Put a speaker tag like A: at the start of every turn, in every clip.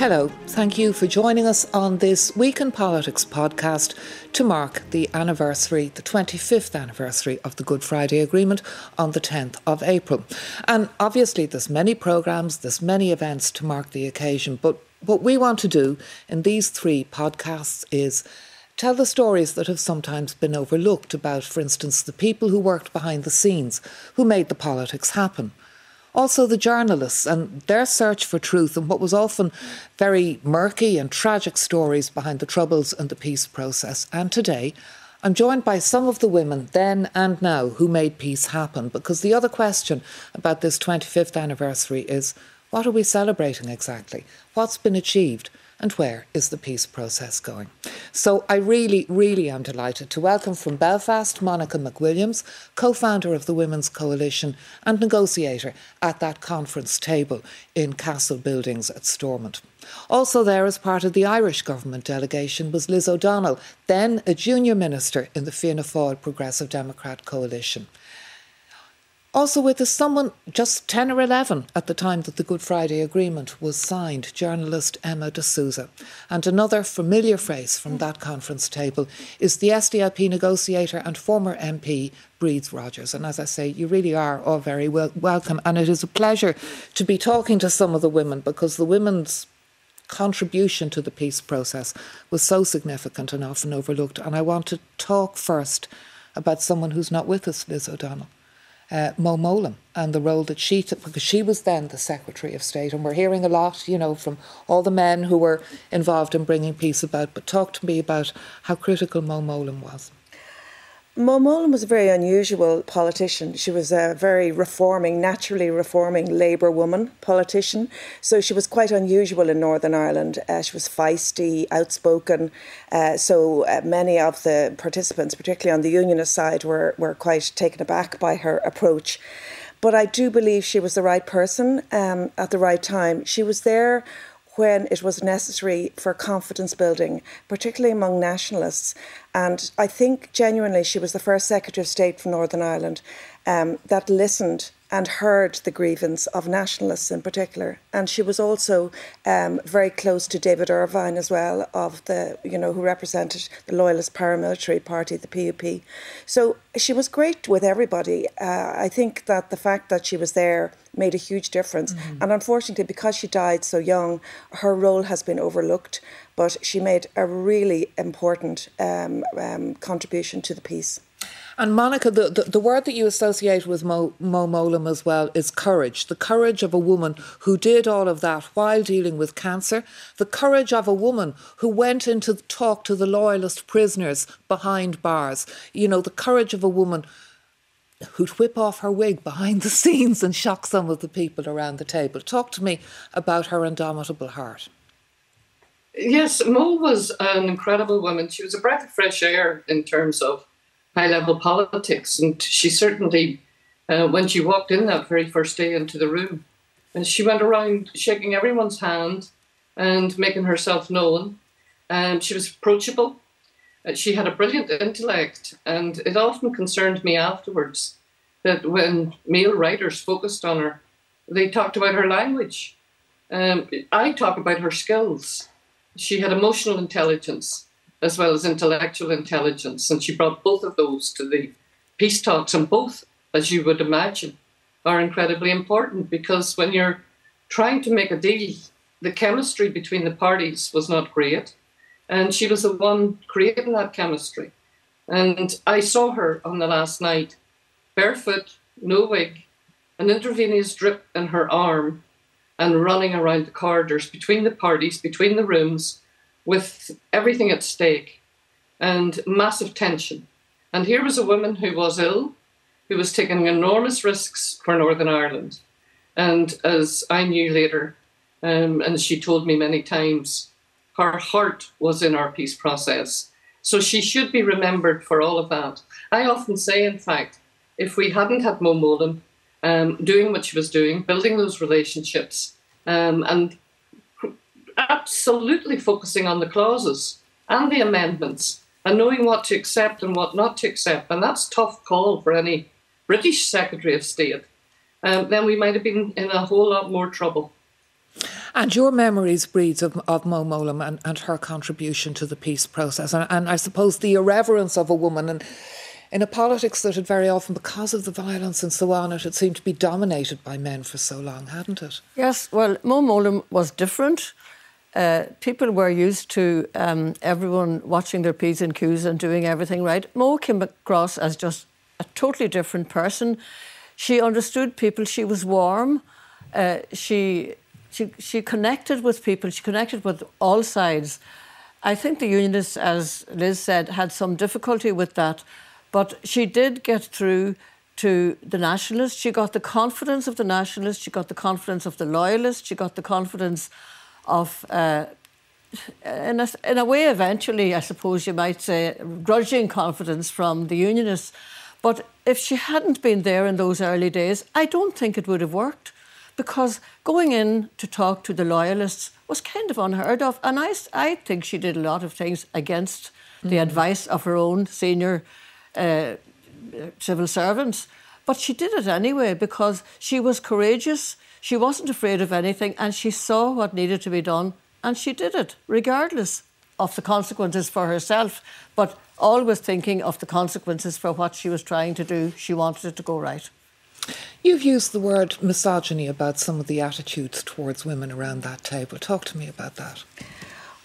A: Hello, thank you for joining us on this Week in Politics podcast to mark the anniversary, the 25th anniversary of the Good Friday Agreement on the 10th of April. And obviously, there's many programmes, there's many events to mark the occasion, but what we want to do in these three podcasts is tell the stories that have sometimes been overlooked about, for instance, the people who worked behind the scenes, who made the politics happen. Also, the journalists and their search for truth and what was often very murky and tragic stories behind the troubles and the peace process. And today, I'm joined by some of the women then and now who made peace happen because the other question about this 25th anniversary is what are we celebrating exactly? What's been achieved? And where is the peace process going? So I really, really am delighted to welcome from Belfast Monica McWilliams, co founder of the Women's Coalition and negotiator at that conference table in Castle Buildings at Stormont. Also, there as part of the Irish government delegation was Liz O'Donnell, then a junior minister in the Fianna Fáil Progressive Democrat Coalition. Also, with someone just 10 or 11 at the time that the Good Friday Agreement was signed, journalist Emma DeSouza. And another familiar face from that conference table is the SDLP negotiator and former MP, Bríd Rodgers. And as I say, you really are all very wel- welcome. And it is a pleasure to be talking to some of the women because the women's contribution to the peace process was so significant and often overlooked. And I want to talk first about someone who's not with us, Liz O'Donnell uh, Mo Mowlam and the role that she took, because she was then the Secretary of State. And we're hearing a lot, you know, from all the men who were involved in bringing peace about. But talk to me about how critical Mo Mowlam was.
B: Mowlam was a very unusual politician. She was a very reforming, naturally reforming Labour woman politician. So she was quite unusual in Northern Ireland. Uh, she was feisty, outspoken. Uh, so uh, many of the participants, particularly on the unionist side, were, were quite taken aback by her approach. But I do believe she was the right person um, at the right time. She was there when it was necessary for confidence building, particularly among nationalists. And I think genuinely she was the first Secretary of State for Northern Ireland um, that listened and heard the grievance of nationalists in particular. And she was also um, very close to David Ervine as well, of the you know who represented the Loyalist paramilitary party, the PUP. So she was great with everybody. Uh, I think that the fact that she was there made a huge difference. Mm-hmm. And unfortunately, because she died so young, her role has been overlooked. But she made a really important um, um, contribution to the peace.
A: And Monica, the, the, the, word that you associate with Mo, Mo Mowlam as well is courage. The courage of a woman who did all of that while dealing with cancer. The courage of a woman who went in to talk to the loyalist prisoners behind bars. You know, the courage of a woman who'd whip off her wig behind the scenes and shock some of the people around the table. Talk to me about her indomitable heart.
C: Yes, Mo was an incredible woman. She was a breath of fresh air in terms of high level politics. And she certainly, uh, when she walked in that very first day into the room, and she went around shaking everyone's hand and making herself known. And she was approachable. Uh, she had a brilliant intellect, and it often concerned me afterwards that when male writers focused on her, they talked about her language. Um, I talk about her skills. She had emotional intelligence as well as intellectual intelligence. And she brought both of those to the peace talks, and both, as you would imagine, are incredibly important because when you're trying to make a deal, the chemistry between the parties was not great. And she was the one creating that chemistry. And I saw her on the last night, barefoot, no wig, an intravenous drip in her arm, and running around the corridors between the parties, between the rooms, with everything at stake and massive tension. And here was a woman who was ill, who was taking enormous risks for Northern Ireland. And as I knew later, um, and she told me many times, her heart was in our peace process. So she should be remembered for all of that. I often say, in fact, if we hadn't had Mo Mowlam um, doing what she was doing, building those relationships, um, and absolutely focusing on the clauses and the amendments and knowing what to accept and what not to accept. And that's tough call for any British Secretary of State. Um, then we might have been in a whole lot more trouble.
A: And your memories Bríd of, of Mo Mowlam and, and her contribution to the peace process, and, and I suppose the irreverence of a woman and in a politics that had very often, because of the violence and so on, it had seemed to be dominated by men for so long, hadn't it?
D: Yes, well, Mo Mowlam was different. Uh, people were used to um, everyone watching their P's and Q's and doing everything right. Mo came across as just a totally different person. She understood people. She was warm. Uh, she, she, she connected with people. She connected with all sides. I think the Unionists, as Liz said, had some difficulty with that. But she did get through to the nationalists. She got the confidence of the nationalists. She got the confidence of the loyalists. She got the confidence of, uh, in, a, in a way, eventually, I suppose you might say, grudging confidence from the unionists. But if she hadn't been there in those early days, I don't think it would have worked because going in to talk to the loyalists was kind of unheard of. And I, I think she did a lot of things against mm. the advice of her own senior uh, civil servants. But she did it anyway because she was courageous, she wasn't afraid of anything, and she saw what needed to be done, and she did it, regardless of the consequences for herself, but always thinking of the consequences for what she was trying to do. She wanted it to go right.
A: You've used the word misogyny about some of the attitudes towards women around that table. Talk to me about that.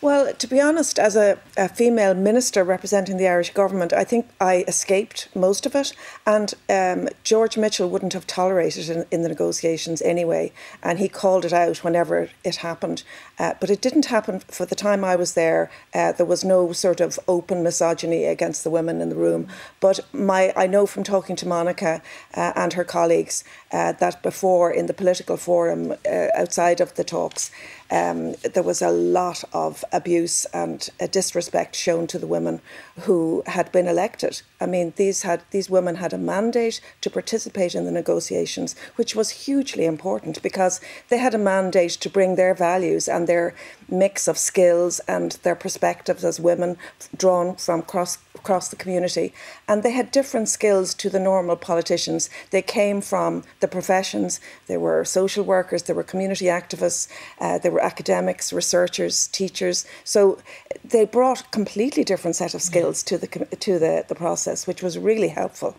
B: Well, to be honest, as a, a, female minister representing the Irish government, I think I escaped most of it. And um, George Mitchell wouldn't have tolerated it in, in, the negotiations anyway. And he called it out whenever it happened. Uh, but it didn't happen for the time I was there. Uh, there was no sort of open misogyny against the women in the room. But my, I know from talking to Monica uh, and her colleagues uh, that before in the political forum uh, outside of the talks, um, there was a lot of abuse and disrespect shown to the women who had been elected. I mean, these had these women had a mandate to participate in the negotiations, which was hugely important because they had a mandate to bring their values and their mix of skills and their perspectives as women drawn from across across the community. And they had different skills to the normal politicians. They came from the professions. They were social workers, they were community activists, uh, they were academics, researchers, teachers. So they brought a completely different set of skills to the to the, the process, which was really helpful.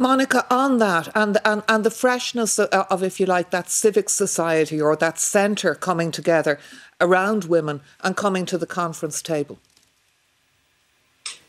A: Monica, on that and, and, and the freshness of, of, if you like, that civic society or that centre coming together around women and coming to the conference table.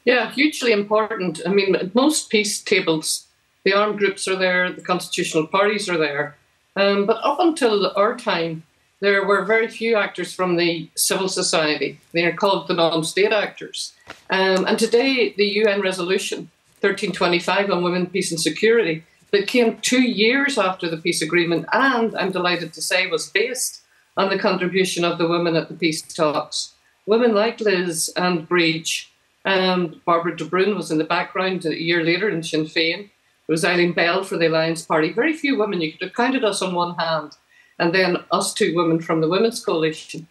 C: Yeah, hugely important. I mean, most peace tables, the armed groups are there, the constitutional parties are there. Um, but up until our time, there were very few actors from the civil society. They are called the non state actors. Um, and today, the UN resolution 1325 on women, peace, and security that came two years after the peace agreement, and I'm delighted to say was based on the contribution of the women at the peace talks. Women like Liz and Bríd, and Bairbre de Brún was in the background a year later in Sinn Féin. There was Eileen Bell for the Alliance Party. Very few women. You could have counted us on one hand, and then us two women from the Women's Coalition.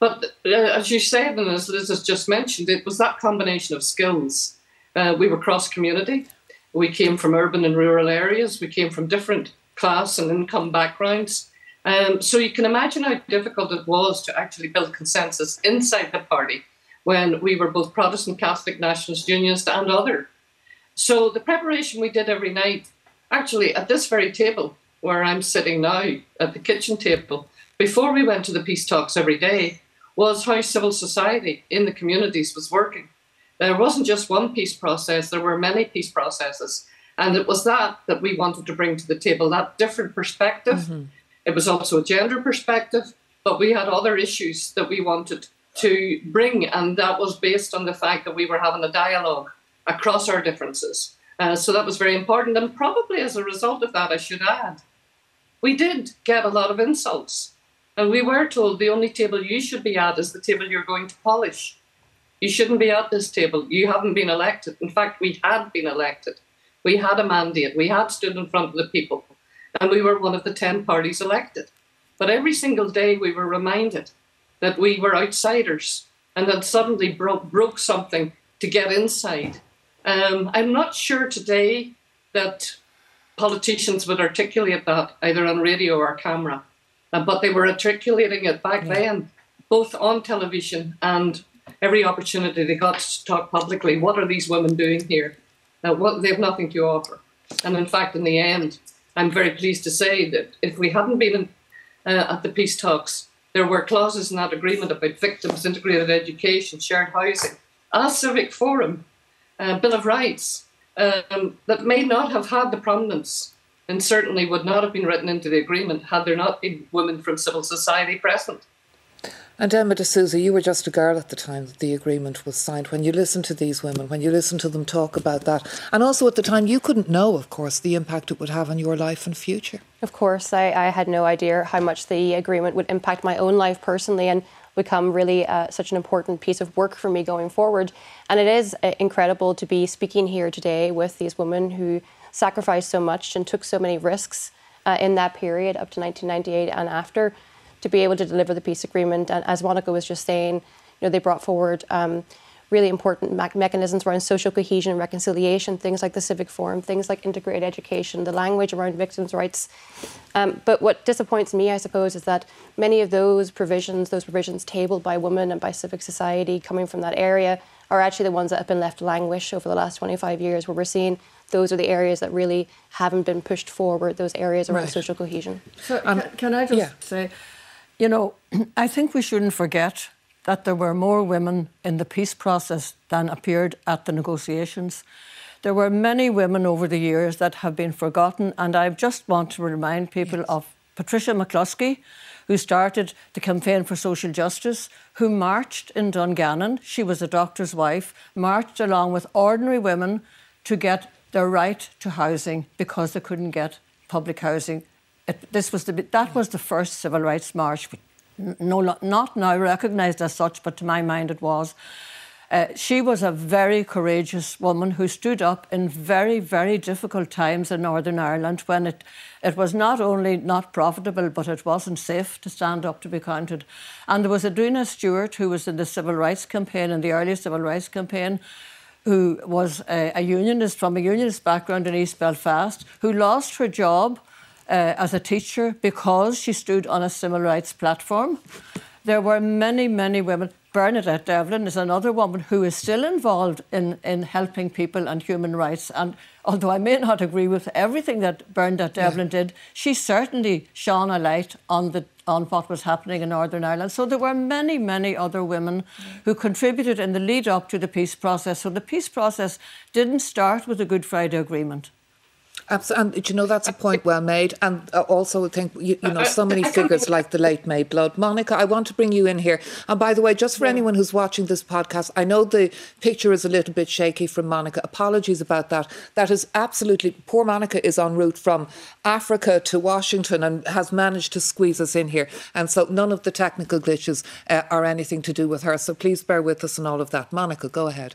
C: But uh, as you said, and as Liz has just mentioned, it was that combination of skills uh, we were cross community. We came from urban and rural areas. We came from different class and income backgrounds. Um, so you can imagine how difficult it was to actually build consensus inside the party when we were both Protestant, Catholic, Nationalist, Unionist, and other. So the preparation we did every night, actually at this very table where I'm sitting now at the kitchen table, before we went to the peace talks every day, was how civil society in the communities was working. There wasn't just one peace process, there were many peace processes. And it was that that we wanted to bring to the table, that different perspective. Mm-hmm. It was also a gender perspective, but we had other issues that we wanted to bring. And that was based on the fact that we were having a dialogue across our differences. Uh, so that was very important. And probably as a result of that, I should add, we did get a lot of insults. And we were told the only table you should be at is the table you're going to polish. You shouldn't be at this table. You haven't been elected. In fact, we had been elected. We had a mandate. We had stood in front of the people. And we were one of the 10 parties elected. But every single day we were reminded that we were outsiders and that suddenly broke, broke something to get inside. Um, I'm not sure today that politicians would articulate that either on radio or camera. uh, but they were articulating it back yeah. then, both on television and every opportunity they got to talk publicly. What are these women doing here? Uh, what, they have nothing to offer. And in fact, in the end, I'm very pleased to say that if we hadn't been uh, at the peace talks, there were clauses in that agreement about victims, integrated education, shared housing, a civic forum, uh, Bill of Rights, um, that may not have had the prominence and certainly would not have been written into the agreement had there not been women from civil society present.
A: And Emma DeSouza, you were just a girl at the time that the agreement was signed. When you listen to these women, when you listen to them talk about that, and also at the time, you couldn't know, of course, the impact it would have on your life and future.
E: Of course, I, I had no idea how much the agreement would impact my own life personally and become really uh, such an important piece of work for me going forward. And it is uh, incredible to be speaking here today with these women who sacrificed so much and took so many risks uh, in that period up to 1998 and after to be able to deliver the peace agreement. And as Monica was just saying, you know, they brought forward um, really important me- mechanisms around social cohesion and reconciliation, things like the civic forum, things like integrated education, the language around victims' rights. Um, but what disappoints me, I suppose, is that many of those provisions, those provisions tabled by women and by civic society coming from that area, are actually the ones that have been left languish over the last 25 years, where we're seeing those are the areas that really haven't been pushed forward, those areas around right. social cohesion.
D: So, um, can, can, I just yeah. say, you know, I think we shouldn't forget that there were more women in the peace process than appeared at the negotiations. There were many women over the years that have been forgotten, and I just want to remind people yes. of Patricia McCluskey, who started the campaign for social justice, who marched in Dungannon. She was a doctor's wife, marched along with ordinary women to get their right to housing because they couldn't get public housing this was the, that was the first civil rights march, no, not now recognised as such, but to my mind it was. Uh, she was a very courageous woman who stood up in very, very difficult times in Northern Ireland when it, it was not only not profitable, but it wasn't safe to stand up to be counted. And there was Edwina Stewart, who was in the civil rights campaign, in the early civil rights campaign, who was a, a unionist from a unionist background in East Belfast, who lost her job uh, as a teacher because she stood on a civil rights platform. There were many, many women. Bernadette Devlin is another woman who is still involved in, in helping people and human rights. And although I may not agree with everything that Bernadette Devlin yeah. did, she certainly shone a light on the on what was happening in Northern Ireland. So there were many, many other women who contributed in the lead up to the peace process. So the peace process didn't start with the Good Friday Agreement.
A: Absolutely, and you know that's a point well made. And uh, also, I think you, you know so many figures like the late May Blood. Monica, I want to bring you in here. And by the way, just for yeah. anyone who's watching this podcast, I know the picture is a little bit shaky from Monica. Apologies about that. That is absolutely poor. Monica is en route from Africa to Washington and has managed to squeeze us in here. And so none of the technical glitches uh, are anything to do with her. So please bear with us and all of that. Monica, go ahead.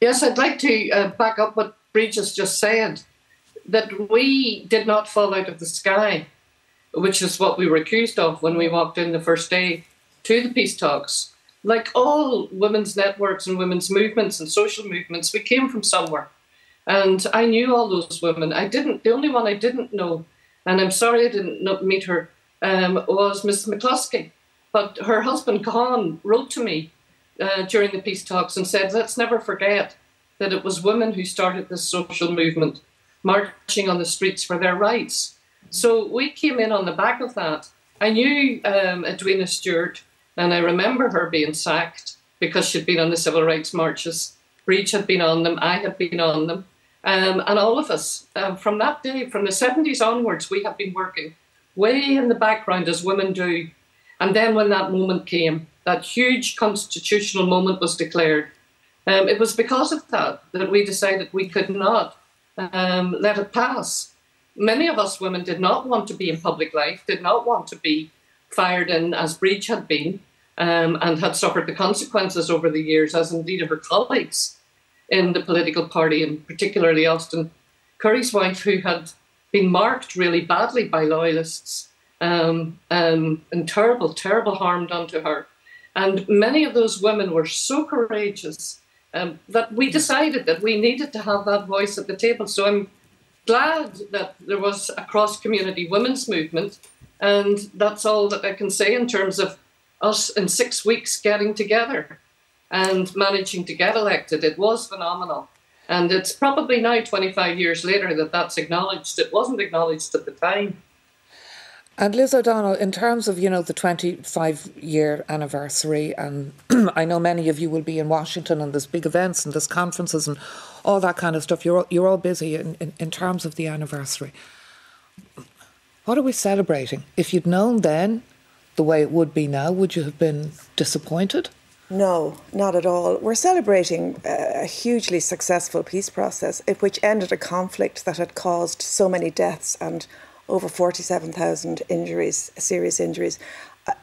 C: Yes, I'd like to uh, back up what Bríd's just said that we did not fall out of the sky, which is what we were accused of when we walked in the first day to the peace talks. Like all women's networks and women's movements and social movements, we came from somewhere. And I knew all those women. I didn't, the only one I didn't know, and I'm sorry I didn't meet her, um, was Miss McCluskey. But her husband, Conn, wrote to me uh, during the peace talks and said, let's never forget that it was women who started this social movement marching on the streets for their rights. So we came in on the back of that. I knew um, Edwina Stewart, and I remember her being sacked because she'd been on the civil rights marches. Bríd had been on them, I had been on them. Um, and all of us, um, from that day, from the 70s onwards, we have been working way in the background as women do. And then when that moment came, that huge constitutional moment was declared, um, it was because of that that we decided we could not um, let it pass. Many of us women did not want to be in public life, did not want to be fired in as Bríd had been, um, and had suffered the consequences over the years, as indeed her colleagues in the political party, and particularly Austin Currie's wife, who had been marked really badly by loyalists um, um, and terrible, terrible harm done to her. And many of those women were so courageous um, that we decided that we needed to have that voice at the table. So I'm glad that there was a cross community women's movement And that's all that I can say in terms of us in six weeks getting together and managing to get elected. It was phenomenal. And it's probably now, 25 years later, that that's acknowledged. It wasn't acknowledged at the time.
A: And Liz O'Donnell, in terms of you know the 25 year anniversary, and I know many of you will be in Washington and there's big events and there's conferences and all that kind of stuff. You're you're all busy in, in, in terms of the anniversary. What are we celebrating? If you'd known then the way it would be now, would you have been disappointed?
B: No, not at all. We're celebrating a hugely successful peace process, which ended a conflict that had caused so many deaths and over 47,000 injuries, serious injuries.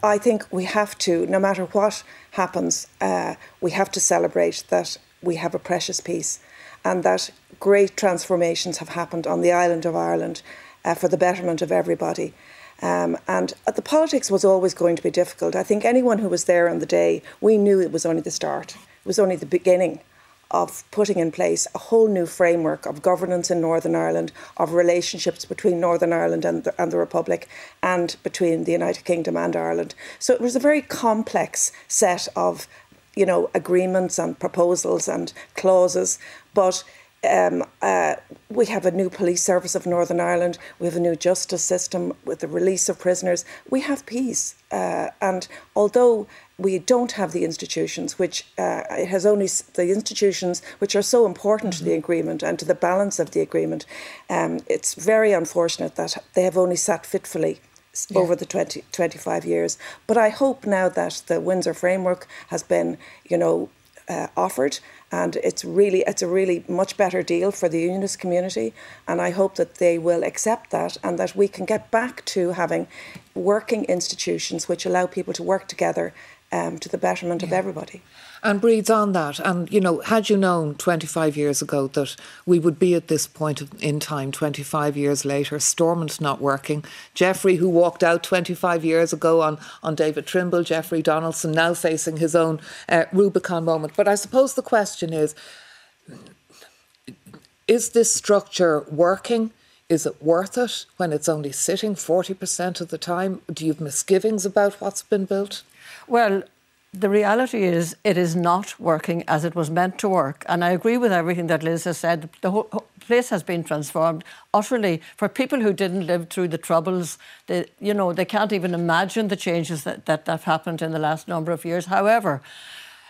B: I think we have to, no matter what happens, uh, we have to celebrate that we have a precious peace and that great transformations have happened on the island of Ireland uh, for the betterment of everybody. Um, and uh, the politics was always going to be difficult. I think anyone who was there on the day, we knew it was only the start. It was only the beginning of putting in place a whole new framework of governance in Northern Ireland, of relationships between Northern Ireland and the, and the Republic, and between the United Kingdom and Ireland. So it was a very complex set of, you know, agreements and proposals and clauses, but. Um, uh, we have a new police service of Northern Ireland. We have a new justice system with the release of prisoners. We have peace. Uh, and although we don't have the institutions which uh, it has only the institutions which are so important mm-hmm. to the mm-hmm. agreement and to the balance of the agreement. Um, it's very unfortunate that they have only sat fitfully yeah. over the 20, 25 years. But I hope now that the Windsor framework has been, you know, uh, offered and it's really it's a really much better deal for the unionist community. And I hope that they will accept that and that we can get back to having working institutions which allow people to work together um, to the betterment yeah. of everybody.
A: And Bríd on that. And, you know, had you known 25 years ago that we would be at this point in time 25 years later, Stormont not working, Jeffrey, who walked out 25 years ago on, on David Trimble, Jeffrey Donaldson, now facing his own uh, Rubicon moment. But I suppose the question is is this structure working? Is it worth it when it's only sitting 40% of the time? Do you have misgivings about what's been built?
D: Well, the reality is it is not working as it was meant to work. And I agree with everything that Liz has said. The whole place has been transformed utterly. For people who didn't live through the troubles, they, you know, they can't even imagine the changes that, that have happened in the last number of years. However,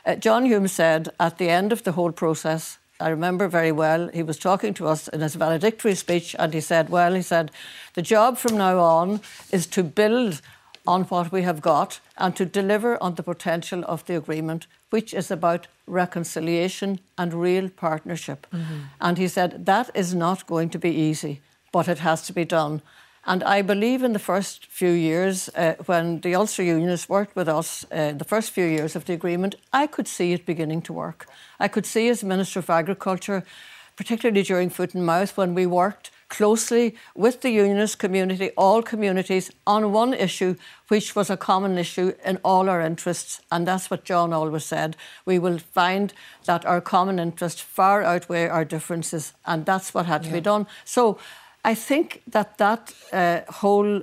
D: uh, John Hume said at the end of the whole process, I remember very well, he was talking to us in his valedictory speech and he said, well, he said, the job from now on is to build on what we have got and to deliver on the potential of the agreement, which is about reconciliation and real partnership. Mm-hmm. And he said that is not going to be easy, but it has to be done. And I believe in the first few years, uh, when the Ulster Unionists worked with us, uh, the first few years of the agreement, I could see it beginning to work. I could see as Minister of Agriculture, particularly during foot and mouth, when we worked closely with the unionist community, all communities, on one issue, which was a common issue in all our interests. And that's what John always said. We will find that our common interests far outweigh our differences, and that's what had to be done. So I think that that uh, whole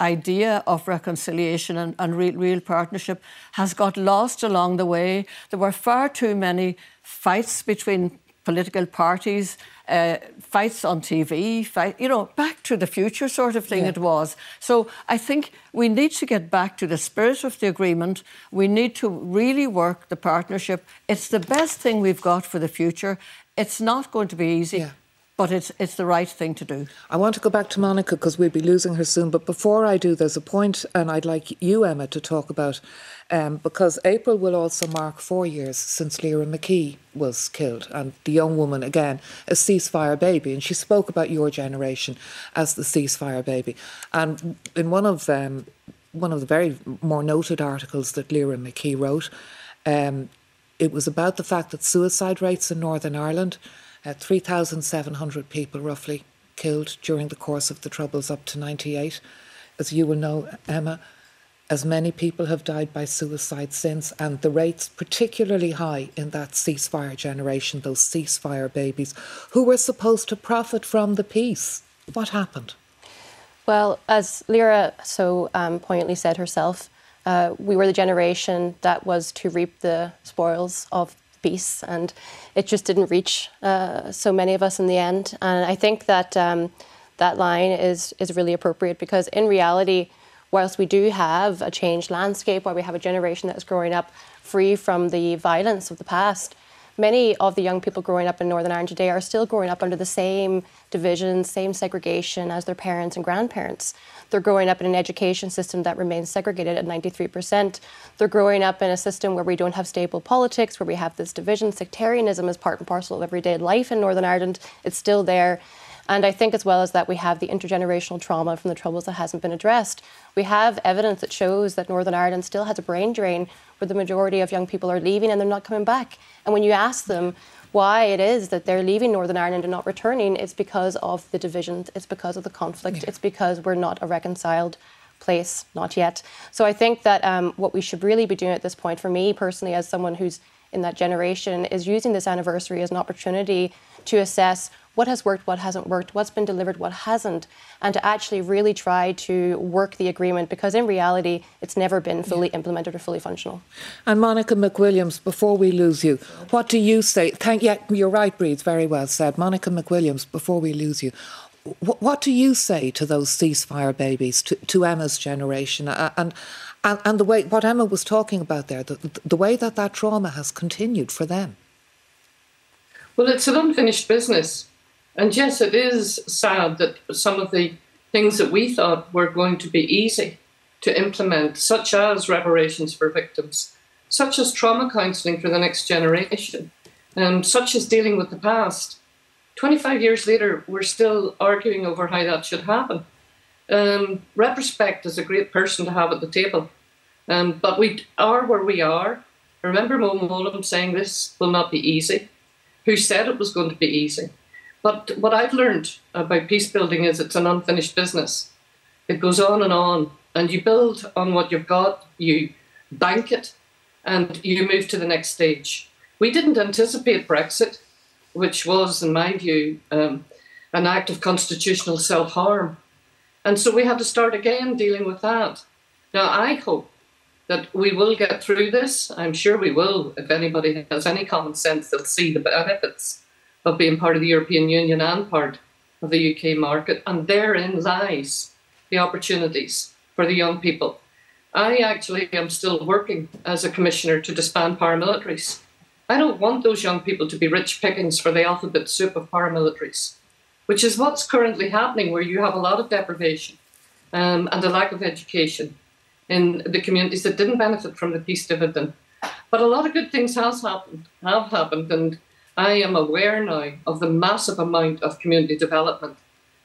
D: idea of reconciliation and, and real, real partnership has got lost along the way. There were far too many fights between political parties uh, fights on TV, fight, you know, back to the future sort of thing yeah. it was. So I think we need to get back to the spirit of the agreement. We need to really work the partnership. It's the best thing we've got for the future. It's not going to be easy. Yeah but it's it's the right thing to do.
A: I want to go back to Monica because we'll be losing her soon. But before I do, there's a point, and I'd like you, Emma, to talk about um, because April will also mark four years since Lyra McKee was killed, and the young woman again, a ceasefire baby, and she spoke about your generation as the ceasefire baby, and in one of um, one of the very more noted articles that Lyra McKee wrote. Um, it was about the fact that suicide rates in Northern Ireland uh, 3,700 people roughly killed during the course of the Troubles up to 98. As you will know, Emma, as many people have died by suicide since, and the rates particularly high in that ceasefire generation, those ceasefire babies, who were supposed to profit from the peace. What happened?
E: Well, as Lyra so um, poignantly said herself, uh, we were the generation that was to reap the spoils of peace, and it just didn't reach uh, so many of us in the end. And I think that um, that line is is really appropriate because in reality, whilst we do have a changed landscape, where we have a generation that is growing up free from the violence of the past, many of the young people growing up in Northern Ireland today are still growing up under the same divisions, same segregation as their parents and grandparents. They're growing up in an education system that remains segregated at 93%. They're growing up in a system where we don't have stable politics, where we have this division. Sectarianism is part and parcel of everyday life in Northern Ireland. It's still there. And I think, as well as that, we have the intergenerational trauma from the Troubles that hasn't been addressed. We have evidence that shows that Northern Ireland still has a brain drain where the majority of young people are leaving and they're not coming back. And when you ask them why it is that they're leaving Northern Ireland and not returning, it's because of the divisions, it's because of the conflict, yeah. it's because we're not a reconciled place, not yet. So I think that um, what we should really be doing at this point, for me personally, as someone who's in that generation, is using this anniversary as an opportunity to assess what has worked, what hasn't worked, what's been delivered, what hasn't, and to actually really try to work the agreement because in reality it's never been fully yeah. implemented or fully functional.
A: And Monica McWilliams, before we lose you, what do you say? Thank yeah, you're right, Bríd, very well said. Monica McWilliams, before we lose you, what do you say to those ceasefire babies, to, to Emma's generation, and, and and the way what Emma was talking about there, the, the way that that trauma has continued for them?
C: Well, it's an unfinished business. And yes, it is sad that some of the things that we thought were going to be easy to implement, such as reparations for victims, such as trauma counselling for the next generation, um, such as dealing with the past. 25 years later, we're still arguing over how that should happen. Um, retrospect is a great person to have at the table, um, but we are where we are. I remember Mo Mowlam saying this will not be easy. Who said it was going to be easy? But what I've learned about peace building is it's an unfinished business. It goes on and on, and you build on what you've got, you bank it, and you move to the next stage. We didn't anticipate Brexit, which was, in my view, um, an act of constitutional self harm. And so we had to start again dealing with that. Now, I hope that we will get through this. I'm sure we will. If anybody has any common sense, they'll see the benefits of being part of the European Union and part of the UK market. And therein lies the opportunities for the young people. I actually am still working as a commissioner to disband paramilitaries. I don't want those young people to be rich pickings for the alphabet soup of paramilitaries, which is what's currently happening, where you have a lot of deprivation um, and a lack of education in the communities that didn't benefit from the peace dividend. But a lot of good things has happened, have happened, and I am aware now of the massive amount of community development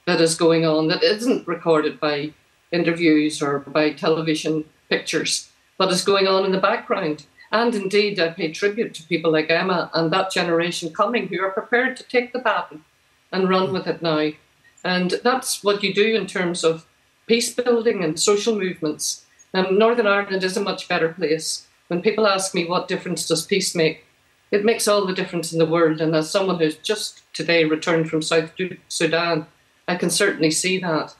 C: that is going on that isn't recorded by interviews or by television pictures, but is going on in the background. And indeed, I pay tribute to people like Emma and that generation coming who are prepared to take the baton and run with it now. And that's what you do in terms of peace building and social movements. Um, Northern Ireland is a much better place. When people ask me what difference does peace make, it makes all the difference in the world. And as someone who's just today returned from South Sudan, I can certainly see that.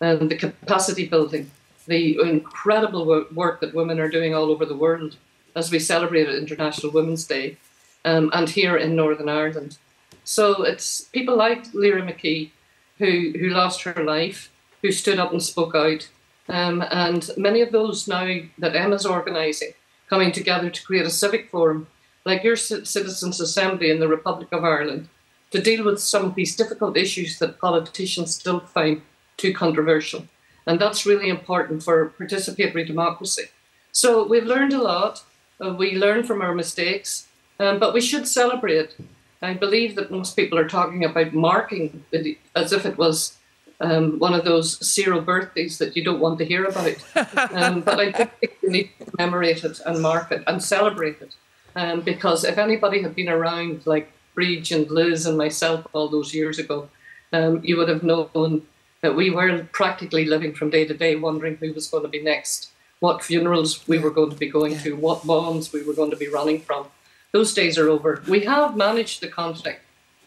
C: And the capacity building, the incredible work that women are doing all over the world as we celebrate International Women's Day um, and here in Northern Ireland. So it's people like Lyra McKee who, who lost her life, who stood up and spoke out. Um, and many of those now that Emma's organising, coming together to create a civic forum like your Citizens' Assembly in the Republic of Ireland, to deal with some of these difficult issues that politicians still find too controversial. And that's really important for participatory democracy. So we've learned a lot. Uh, we learn from our mistakes, um, but we should celebrate. I believe that most people are talking about marking it as if it was um, one of those zero birthdays that you don't want to hear about. Um, but I think we need to commemorate it and mark it and celebrate it. Um, because if anybody had been around, like Bríd and Liz and myself all those years ago, um, you would have known that we were practically living from day to day, wondering who was going to be next, what funerals we were going to be going to, what bombs we were going to be running from. Those days are over. We have managed the conflict.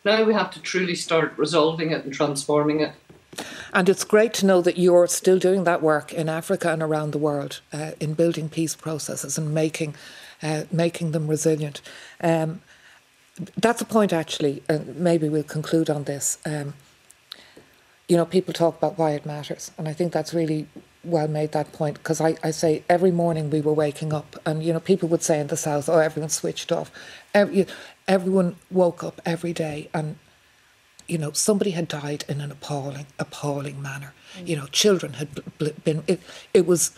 C: Now we have to truly start resolving it and transforming it.
A: And it's great to know that you're still doing that work in Africa and around the world uh, in building peace processes and making, uh, making them resilient. Um, that's a point, actually, and maybe we'll conclude on this. Um, you know, people talk about why it matters, and I think that's really well made that point because I, I say every morning we were waking up, and you know, people would say in the south, "Oh, everyone switched off." Every, everyone woke up every day, and you know, somebody had died in an appalling, appalling manner. Mm. You know, children had been. It, it was,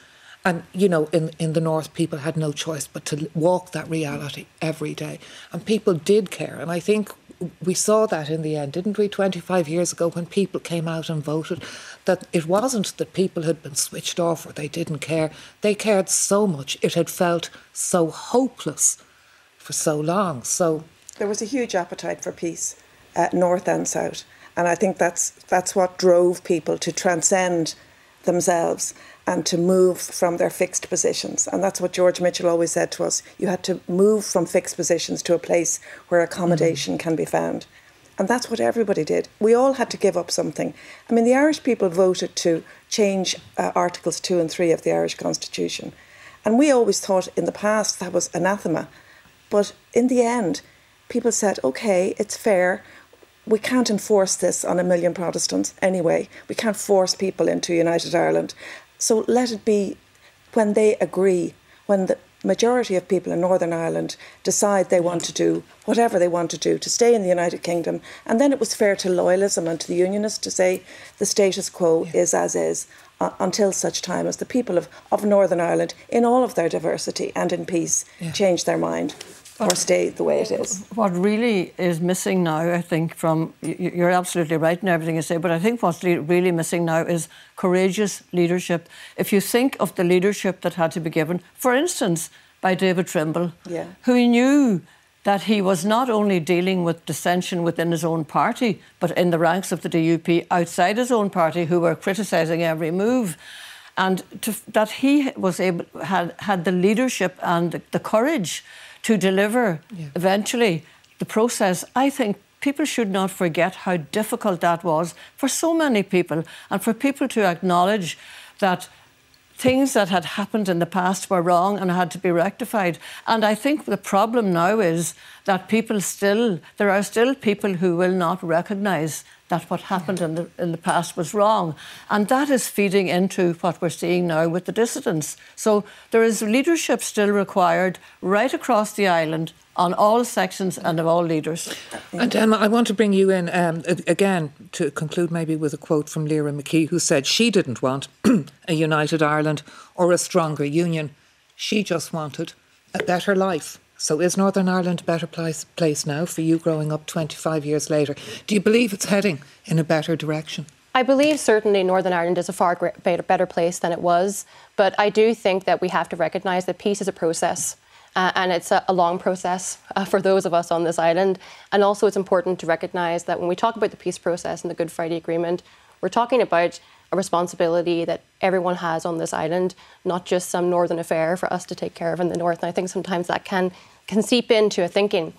A: and you know, in in the north, people had no choice but to walk that reality every day, and people did care. And I think we saw that in the end, didn't we? Twenty five years ago, when people came out and voted, that it wasn't that people had been switched off or they didn't care. They cared so much. It had felt so hopeless for so long. So
B: there was a huge appetite for peace uh, north and south. And I think that's that's what drove people to transcend themselves and to move from their fixed positions. And that's what George Mitchell always said to us. You had to move from fixed positions to a place where accommodation mm-hmm. can be found. And that's what everybody did. We all had to give up something. I mean, the Irish people voted to change uh, Articles 2 and 3 of the Irish Constitution. And we always thought in the past that was anathema. But in the end, people said, okay, it's fair we can't enforce this on a million Protestants anyway. We can't force people into United Ireland. So let it be when they agree, when the majority of people in Northern Ireland decide they want to do whatever they want to do to stay in the United Kingdom. And then it was fair to loyalism and to the Unionists to say the status quo yeah. is as is uh, until such time as the people of, of Northern Ireland, in all of their diversity and in peace, yeah. change their mind or stay the way it is.
D: What really is missing now, I think, from you're absolutely right in everything you say, but I think what's really missing now is courageous leadership. If you think of the leadership that had to be given, for instance, by David Trimble, yeah. who knew that he was not only dealing with dissension within his own party, but in the ranks of the DUP outside his own party, who were criticising every move and to, that he was able had had the leadership and the, the courage to deliver yeah. eventually the process, I think people should not forget how difficult that was for so many people and for people to acknowledge that things that had happened in the past were wrong and had to be rectified. And I think the problem now is that people still, there are still people who will not recognise that what happened in the, in the past was wrong. And that is feeding into what we're seeing now with the dissidents. So there is leadership still required right across the island on all sections and of all leaders.
A: And Emma, I want to bring you in um, again to conclude maybe with a quote from Lyra McKee, who said she didn't want a united Ireland or a stronger union. She just wanted a better life. So is Northern Ireland a better place, place now for you growing up 25 years later? Do you believe it's heading in a better direction?
E: I believe certainly Northern Ireland is a far better place than it was, but I do think that we have to recognise that peace is a process. Uh, and it's a, a long process uh, for those of us on this island. And also, it's important to recognise that when we talk about the peace process and the Good Friday Agreement, we're talking about a responsibility that everyone has on this island, not just some northern affair for us to take care of in the north. And I think sometimes that can can seep into a thinking.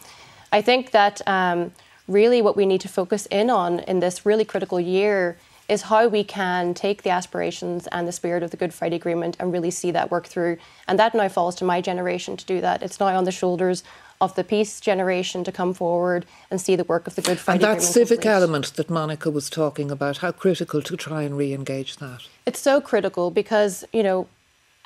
E: I think that um, really what we need to focus in on in this really critical year is how we can take the aspirations and the spirit of the Good Friday Agreement and really see that work through. And that now falls to my generation to do that. It's now on the shoulders of the peace generation to come forward and see the work of the Good Friday
A: And that civic element that Monica was talking about, how critical to try and re engage that?
E: It's so critical because, you know,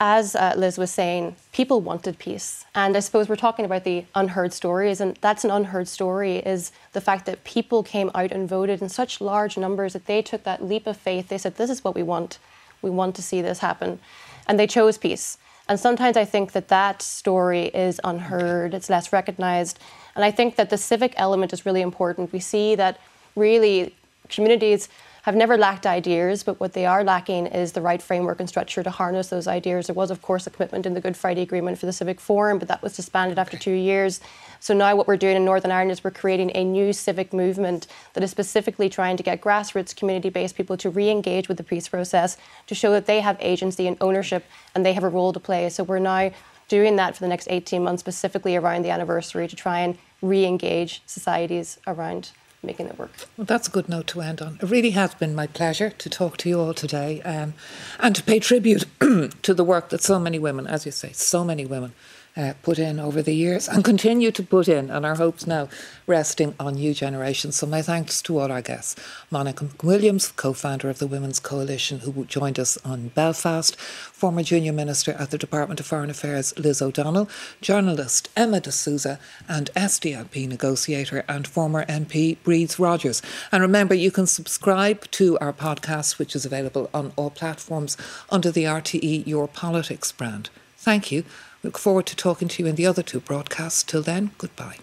E: as uh, Liz was saying, people wanted peace. And I suppose we're talking about the unheard stories, and that's an unheard story is the fact that people came out and voted in such large numbers that they took that leap of faith. They said, This is what we want. We want to see this happen. And they chose peace. And sometimes I think that that story is unheard, it's less recognized. And I think that the civic element is really important. We see that really communities have never lacked ideas, but what they are lacking is the right framework and structure to harness those ideas. There was, of course, a commitment in the Good Friday Agreement for the Civic Forum, but that was disbanded after two years. So now what we're doing in Northern Ireland is we're creating a new civic movement that is specifically trying to get grassroots community-based people to re-engage with the peace process, to show that they have agency and ownership and they have a role to play. So we're now doing that for the next 18 months, specifically around the anniversary, to try and re engage societies around making it work.
A: Well, that's a good note to end on. It really has been my pleasure to talk to you all today um, and to pay tribute to the work that so many women, as you say, so many women uh, put in over the years and continue to put in, and our hopes now resting on new generations. So, my thanks to all our guests Monica McWilliams, co founder of the Women's Coalition, who joined us on Belfast, former Junior Minister at the Department of Foreign Affairs Liz O'Donnell, journalist Emma DeSouza, and SDLP negotiator and former MP Bríd Rodgers. And remember, you can subscribe to our podcast, which is available on all platforms under the RTE Your Politics brand. Thank you. Look forward to talking to you in the other two broadcasts. Till then, goodbye.